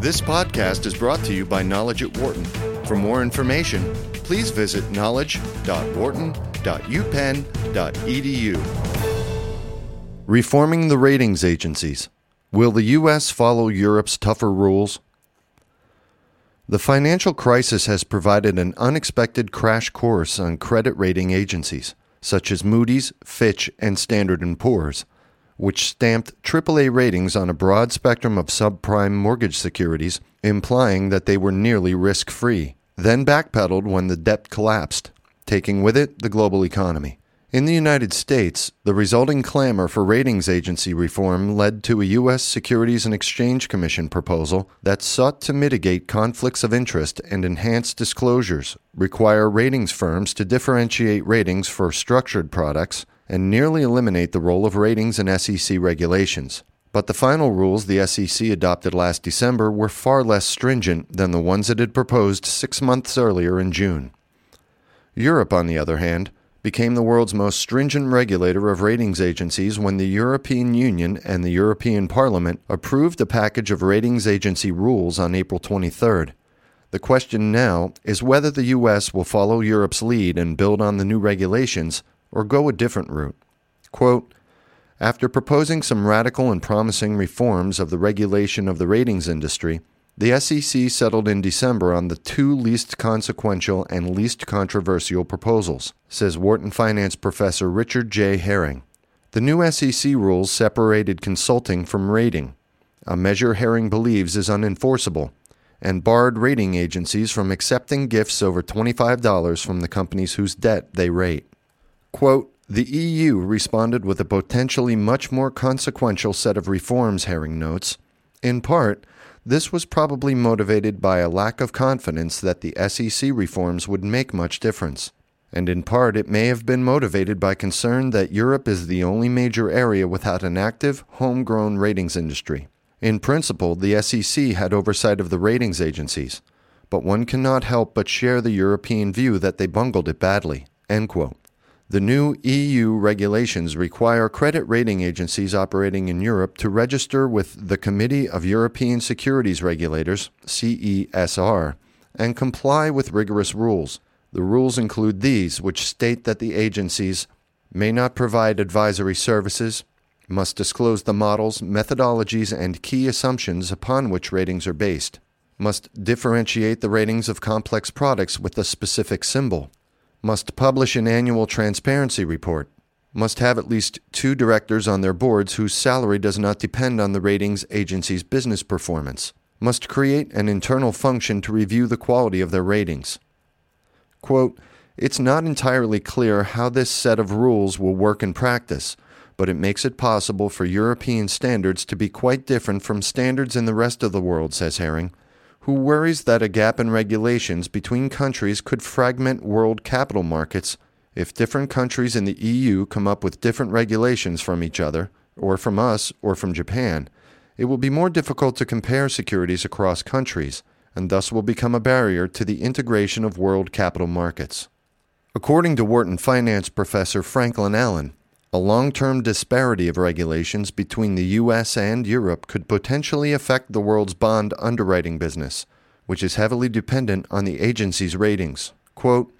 This podcast is brought to you by Knowledge at Wharton. For more information, please visit knowledge.wharton.upenn.edu. Reforming the ratings agencies. Will the U.S. follow Europe's tougher rules? The financial crisis has provided an unexpected crash course on credit rating agencies, such as Moody's, Fitch, and Standard & Poor's, which stamped AAA ratings on a broad spectrum of subprime mortgage securities, implying that they were nearly risk-free, then backpedaled when the debt collapsed, taking with it the global economy. In the United States, the resulting clamor for ratings agency reform led to a U.S. Securities and Exchange Commission proposal that sought to mitigate conflicts of interest and enhance disclosures, require ratings firms to differentiate ratings for structured products, and nearly eliminate the role of ratings in SEC regulations. But the final rules the SEC adopted last December were far less stringent than the ones it had proposed six months earlier in June. Europe, on the other hand, became the world's most stringent regulator of ratings agencies when the European Union and the European Parliament approved a package of ratings agency rules on April 23rd. The question now is whether the U.S. will follow Europe's lead and build on the new regulations or go a different route. Quote, after proposing some radical and promising reforms of the regulation of the ratings industry, the SEC settled in December on the two least consequential and least controversial proposals, says Wharton Finance professor Richard J. Herring. The new SEC rules separated consulting from rating, a measure Herring believes is unenforceable, and barred rating agencies from accepting gifts over $25 from the companies whose debt they rate. Quote, the EU responded with a potentially much more consequential set of reforms, Herring notes. In part, this was probably motivated by a lack of confidence that the SEC reforms would make much difference. And in part, it may have been motivated by concern that Europe is the only major area without an active, homegrown ratings industry. In principle, the SEC had oversight of the ratings agencies, but one cannot help but share the European view that they bungled it badly. End quote. The new EU regulations require credit rating agencies operating in Europe to register with the Committee of European Securities Regulators, CESR, and comply with rigorous rules. The rules include these, which state that the agencies may not provide advisory services, must disclose the models, methodologies, and key assumptions upon which ratings are based, must differentiate the ratings of complex products with a specific symbol, must publish an annual transparency report, must have at least two directors on their boards whose salary does not depend on the ratings agency's business performance, must create an internal function to review the quality of their ratings. Quote, it's not entirely clear how this set of rules will work in practice, but it makes it possible for European standards to be quite different from standards in the rest of the world, says Herring who worries that a gap in regulations between countries could fragment world capital markets if different countries in the EU come up with different regulations from each other, or from us, or from Japan. It will be more difficult to compare securities across countries, and thus will become a barrier to the integration of world capital markets. According to Wharton finance professor Franklin Allen, a long term disparity of regulations between the US and Europe could potentially affect the world's bond underwriting business, which is heavily dependent on the agency's ratings. Quote,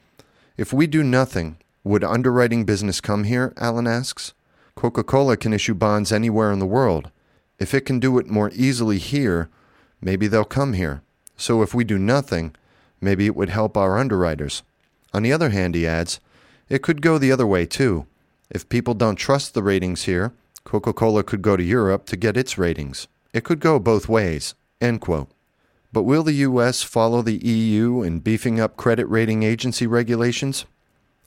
if we do nothing, would underwriting business come here? Allen asks. Coca Cola can issue bonds anywhere in the world. If it can do it more easily here, maybe they'll come here. So if we do nothing, maybe it would help our underwriters. On the other hand, he adds, it could go the other way too. If people don't trust the ratings here, Coca Cola could go to Europe to get its ratings. It could go both ways. End quote. But will the U.S. follow the EU in beefing up credit rating agency regulations?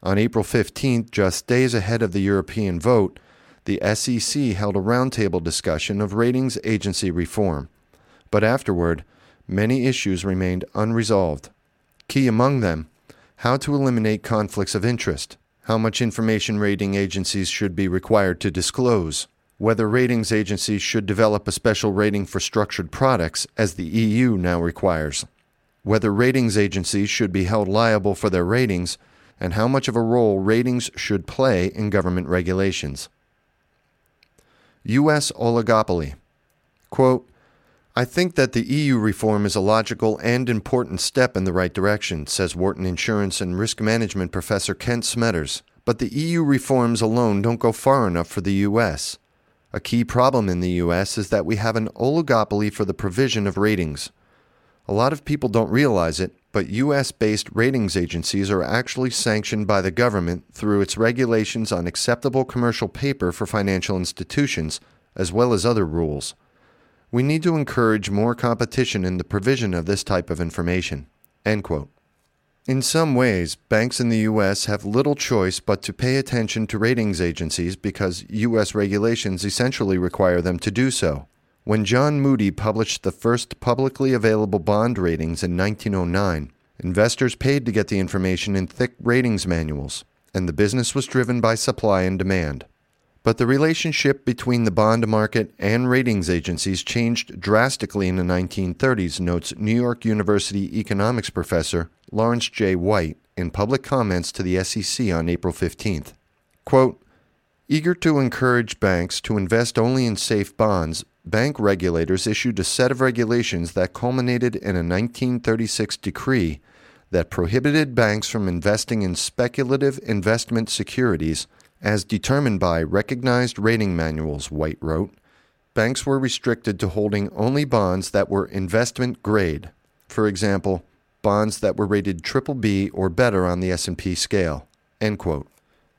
On April 15th, just days ahead of the European vote, the SEC held a roundtable discussion of ratings agency reform. But afterward, many issues remained unresolved. Key among them, how to eliminate conflicts of interest, how much information rating agencies should be required to disclose, whether ratings agencies should develop a special rating for structured products, as the EU now requires, whether ratings agencies should be held liable for their ratings, and how much of a role ratings should play in government regulations. U.S. oligopoly. Quote, I think that the EU reform is a logical and important step in the right direction, says Wharton Insurance and Risk Management professor Kent Smetters. But the EU reforms alone don't go far enough for the US. A key problem in the US is that we have an oligopoly for the provision of ratings. A lot of people don't realize it, but US based ratings agencies are actually sanctioned by the government through its regulations on acceptable commercial paper for financial institutions, as well as other rules. We need to encourage more competition in the provision of this type of information. In some ways, banks in the U.S. have little choice but to pay attention to ratings agencies because U.S. regulations essentially require them to do so. When John Moody published the first publicly available bond ratings in 1909, investors paid to get the information in thick ratings manuals, and the business was driven by supply and demand. But the relationship between the bond market and ratings agencies changed drastically in the 1930s, notes New York University economics professor Lawrence J. White in public comments to the SEC on April 15th. Quote, Eager to encourage banks to invest only in safe bonds, bank regulators issued a set of regulations that culminated in a 1936 decree that prohibited banks from investing in speculative investment securities as determined by recognized rating manuals, White wrote, banks were restricted to holding only bonds that were investment grade. For example, bonds that were rated triple B or better on the S&P scale. End quote.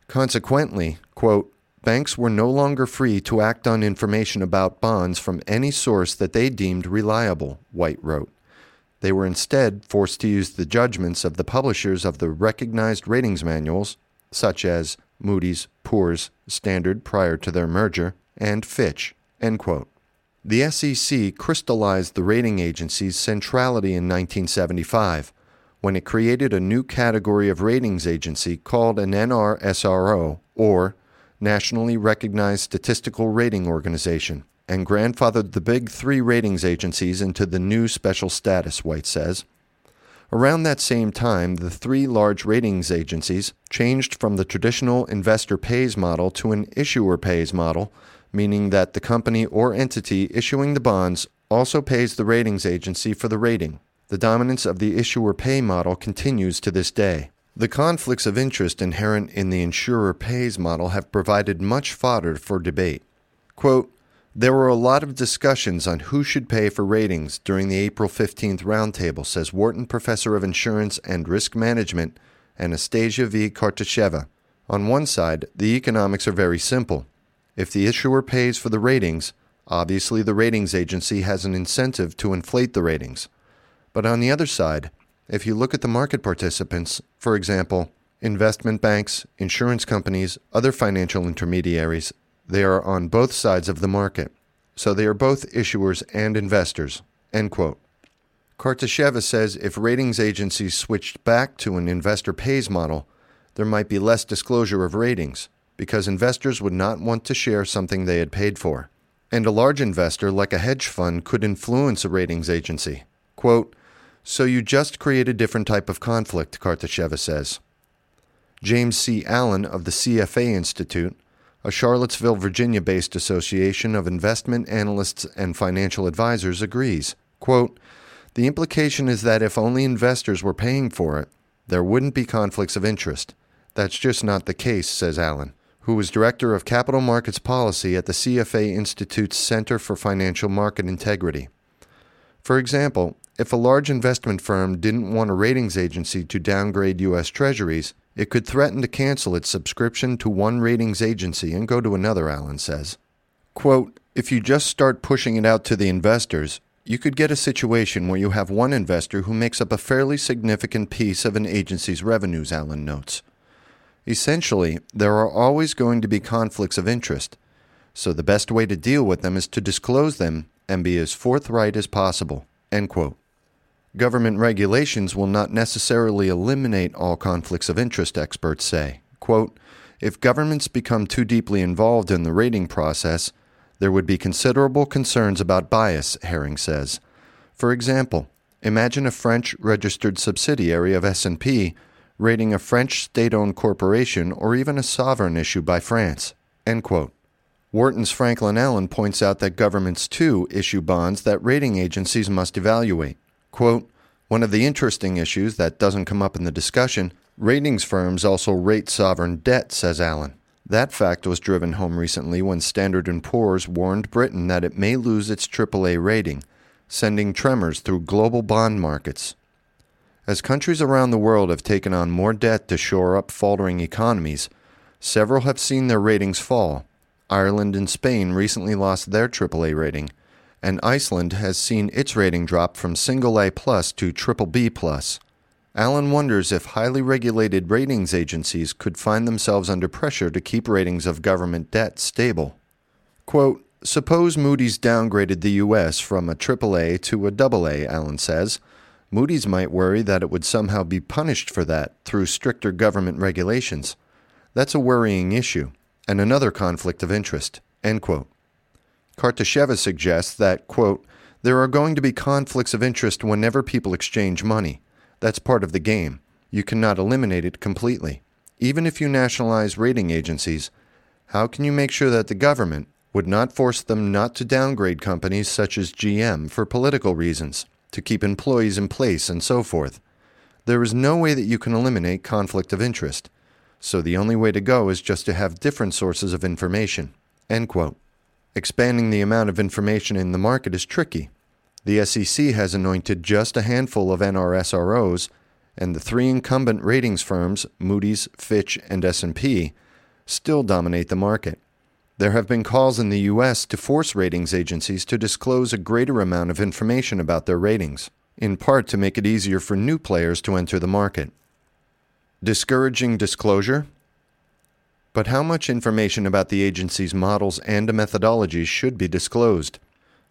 Consequently, quote, banks were no longer free to act on information about bonds from any source that they deemed reliable, White wrote. They were instead forced to use the judgments of the publishers of the recognized ratings manuals, such as Moody's, Poor's, Standard prior to their merger, and Fitch. The SEC crystallized the rating agency's centrality in 1975 when it created a new category of ratings agency called an NRSRO, or Nationally Recognized Statistical Rating Organization, and grandfathered the big three ratings agencies into the new special status, White says. Around that same time, the three large ratings agencies changed from the traditional investor pays model to an issuer pays model, meaning that the company or entity issuing the bonds also pays the ratings agency for the rating. The dominance of the issuer pay model continues to this day. The conflicts of interest inherent in the insurer pays model have provided much fodder for debate. Quote, there were a lot of discussions on who should pay for ratings during the April 15th roundtable, says Wharton Professor of Insurance and Risk Management Anastasia V. Kartasheva. On one side, the economics are very simple. If the issuer pays for the ratings, obviously the ratings agency has an incentive to inflate the ratings. But on the other side, if you look at the market participants, for example, investment banks, insurance companies, other financial intermediaries, they are on both sides of the market, so they are both issuers and investors. End quote. Kartasheva says if ratings agencies switched back to an investor pays model, there might be less disclosure of ratings because investors would not want to share something they had paid for. And a large investor, like a hedge fund, could influence a ratings agency. Quote, so you just create a different type of conflict, Kartasheva says. James C. Allen of the CFA Institute a Charlottesville, Virginia based association of investment analysts and financial advisors agrees. Quote, the implication is that if only investors were paying for it, there wouldn't be conflicts of interest. That's just not the case, says Allen, who was director of capital markets policy at the CFA Institute's Center for Financial Market Integrity. For example, if a large investment firm didn't want a ratings agency to downgrade U.S. Treasuries, it could threaten to cancel its subscription to one ratings agency and go to another, Allen says. Quote, if you just start pushing it out to the investors, you could get a situation where you have one investor who makes up a fairly significant piece of an agency's revenues, Allen notes. Essentially, there are always going to be conflicts of interest, so the best way to deal with them is to disclose them and be as forthright as possible. End quote. Government regulations will not necessarily eliminate all conflicts of interest, experts say. Quote, if governments become too deeply involved in the rating process, there would be considerable concerns about bias, Herring says. For example, imagine a French registered subsidiary of S&P rating a French state-owned corporation or even a sovereign issue by France. Wharton's Franklin Allen points out that governments too issue bonds that rating agencies must evaluate. Quote, one of the interesting issues that doesn't come up in the discussion ratings firms also rate sovereign debt, says Allen. That fact was driven home recently when Standard & Poor's warned Britain that it may lose its AAA rating, sending tremors through global bond markets. As countries around the world have taken on more debt to shore up faltering economies, several have seen their ratings fall. Ireland and Spain recently lost their AAA rating, and Iceland has seen its rating drop from single A plus to triple B plus. Allen wonders if highly regulated ratings agencies could find themselves under pressure to keep ratings of government debt stable. Quote, Suppose Moody's downgraded the U.S. from a AAA to a AA, Allen says. Moody's might worry that it would somehow be punished for that through stricter government regulations. That's a worrying issue, and another conflict of interest. End quote. Kartasheva suggests that, quote, there are going to be conflicts of interest whenever people exchange money. That's part of the game. You cannot eliminate it completely. Even if you nationalize rating agencies, how can you make sure that the government would not force them not to downgrade companies such as GM for political reasons, to keep employees in place, and so forth? There is no way that you can eliminate conflict of interest. So the only way to go is just to have different sources of information. End quote. Expanding the amount of information in the market is tricky the SEC has anointed just a handful of NRSROs, and the three incumbent ratings firms, Moody's, Fitch, and S&P, still dominate the market. There have been calls in the US to force ratings agencies to disclose a greater amount of information about their ratings, in part to make it easier for new players to enter the market. Discouraging disclosure? But how much information about the agency's models and methodologies should be disclosed?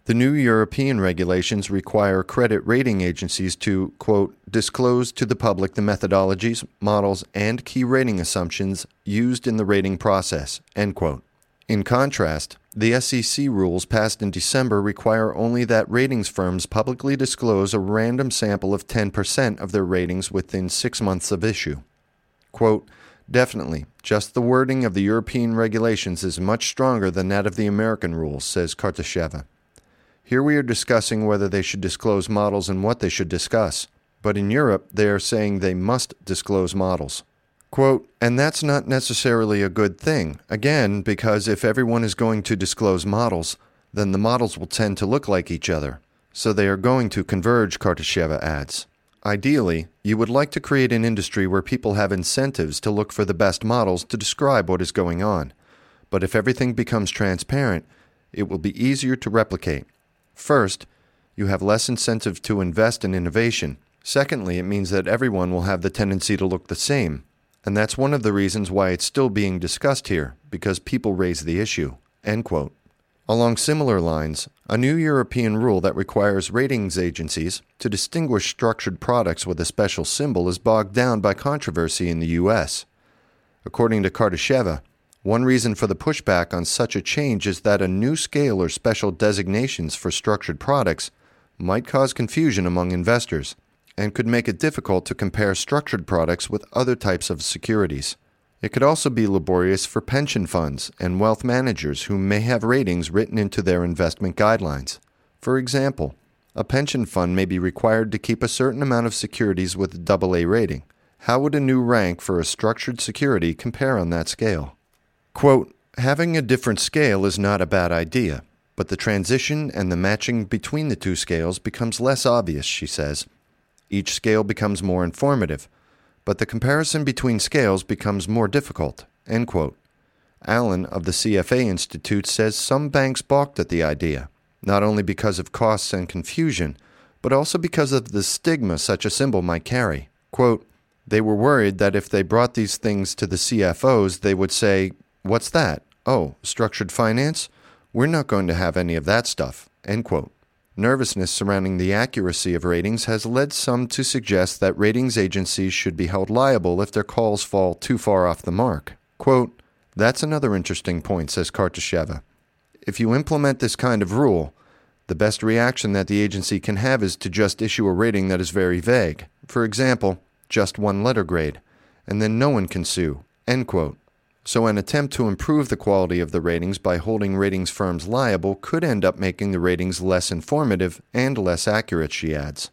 The new European regulations require credit rating agencies to, quote, disclose to the public the methodologies, models, and key rating assumptions used in the rating process, end quote. In contrast, the SEC rules passed in December require only that ratings firms publicly disclose a random sample of 10% of their ratings within six months of issue. Quote, Definitely, just the wording of the European regulations is much stronger than that of the American rules, says Kartasheva. Here we are discussing whether they should disclose models and what they should discuss. But in Europe, they are saying they must disclose models. Quote, and that's not necessarily a good thing, again, because if everyone is going to disclose models, then the models will tend to look like each other. So they are going to converge, Kartasheva adds. Ideally, you would like to create an industry where people have incentives to look for the best models to describe what is going on. But if everything becomes transparent, it will be easier to replicate. First, you have less incentive to invest in innovation. Secondly, it means that everyone will have the tendency to look the same. And that's one of the reasons why it's still being discussed here, because people raise the issue. End quote. Along similar lines, a new European rule that requires ratings agencies to distinguish structured products with a special symbol is bogged down by controversy in the US. According to Kartasheva, one reason for the pushback on such a change is that a new scale or special designations for structured products might cause confusion among investors and could make it difficult to compare structured products with other types of securities. It could also be laborious for pension funds and wealth managers who may have ratings written into their investment guidelines. For example, a pension fund may be required to keep a certain amount of securities with a AA rating. How would a new rank for a structured security compare on that scale? Quote, having a different scale is not a bad idea, but the transition and the matching between the two scales becomes less obvious, she says. Each scale becomes more informative, but the comparison between scales becomes more difficult. End quote. Allen of the CFA Institute says some banks balked at the idea, not only because of costs and confusion, but also because of the stigma such a symbol might carry. Quote, they were worried that if they brought these things to the CFOs, they would say, What's that? Oh, structured finance? We're not going to have any of that stuff. End quote. Nervousness surrounding the accuracy of ratings has led some to suggest that ratings agencies should be held liable if their calls fall too far off the mark. Quote, That's another interesting point, says Kartasheva. If you implement this kind of rule, the best reaction that the agency can have is to just issue a rating that is very vague. For example, just one letter grade, and then no one can sue. End quote. So, an attempt to improve the quality of the ratings by holding ratings firms liable could end up making the ratings less informative and less accurate, she adds.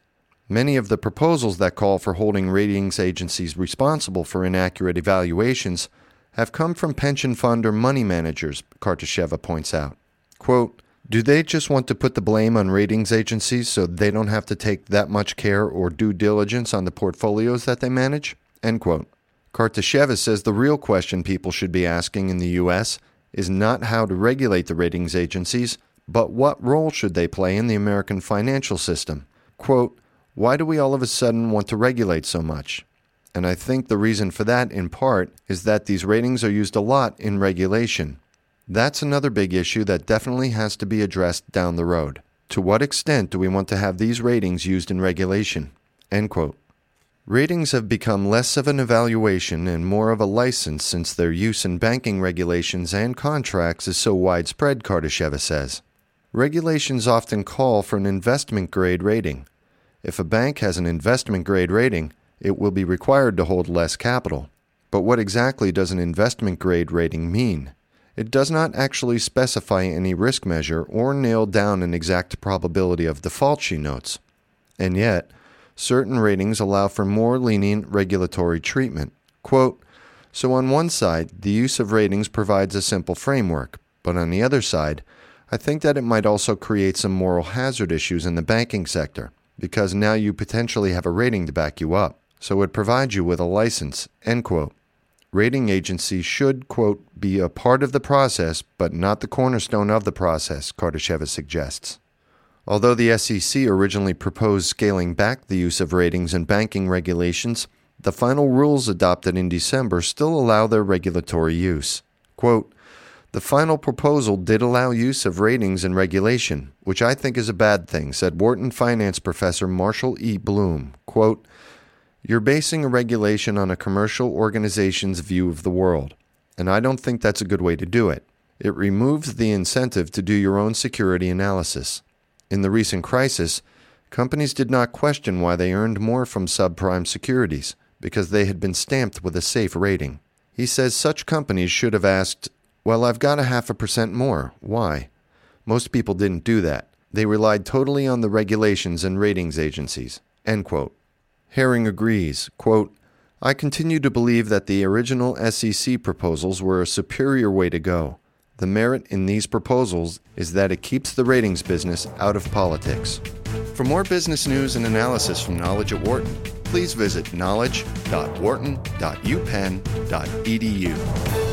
Many of the proposals that call for holding ratings agencies responsible for inaccurate evaluations have come from pension fund or money managers, Kartasheva points out. Quote, do they just want to put the blame on ratings agencies so they don't have to take that much care or due diligence on the portfolios that they manage? End quote. Kartasheva says the real question people should be asking in the U.S. is not how to regulate the ratings agencies, but what role should they play in the American financial system? Quote, why do we all of a sudden want to regulate so much? And I think the reason for that, in part, is that these ratings are used a lot in regulation. That's another big issue that definitely has to be addressed down the road. To what extent do we want to have these ratings used in regulation? End quote. Ratings have become less of an evaluation and more of a license since their use in banking regulations and contracts is so widespread, Kartasheva says. Regulations often call for an investment grade rating. If a bank has an investment grade rating, it will be required to hold less capital. But what exactly does an investment grade rating mean? It does not actually specify any risk measure or nail down an exact probability of default, she notes. And yet, certain ratings allow for more lenient regulatory treatment. Quote, so, on one side, the use of ratings provides a simple framework, but on the other side, I think that it might also create some moral hazard issues in the banking sector, because now you potentially have a rating to back you up so it provides you with a license, end quote. Rating agencies should, quote, be a part of the process, but not the cornerstone of the process, Kartasheva suggests. Although the SEC originally proposed scaling back the use of ratings in banking regulations, the final rules adopted in December still allow their regulatory use. Quote, the final proposal did allow use of ratings in regulation, which I think is a bad thing, said Wharton finance professor Marshall E. Blume. Quote, you're basing a regulation on a commercial organization's view of the world, and I don't think that's a good way to do it. It removes the incentive to do your own security analysis. In the recent crisis, companies did not question why they earned more from subprime securities because they had been stamped with a safe rating. He says such companies should have asked, Well, I've got a half a percent more. Why? Most people didn't do that. They relied totally on the regulations and ratings agencies. End quote. Herring agrees, quote, I continue to believe that the original SEC proposals were a superior way to go. The merit in these proposals is that it keeps the ratings business out of politics. For more business news and analysis from Knowledge at Wharton, please visit knowledge.wharton.upenn.edu.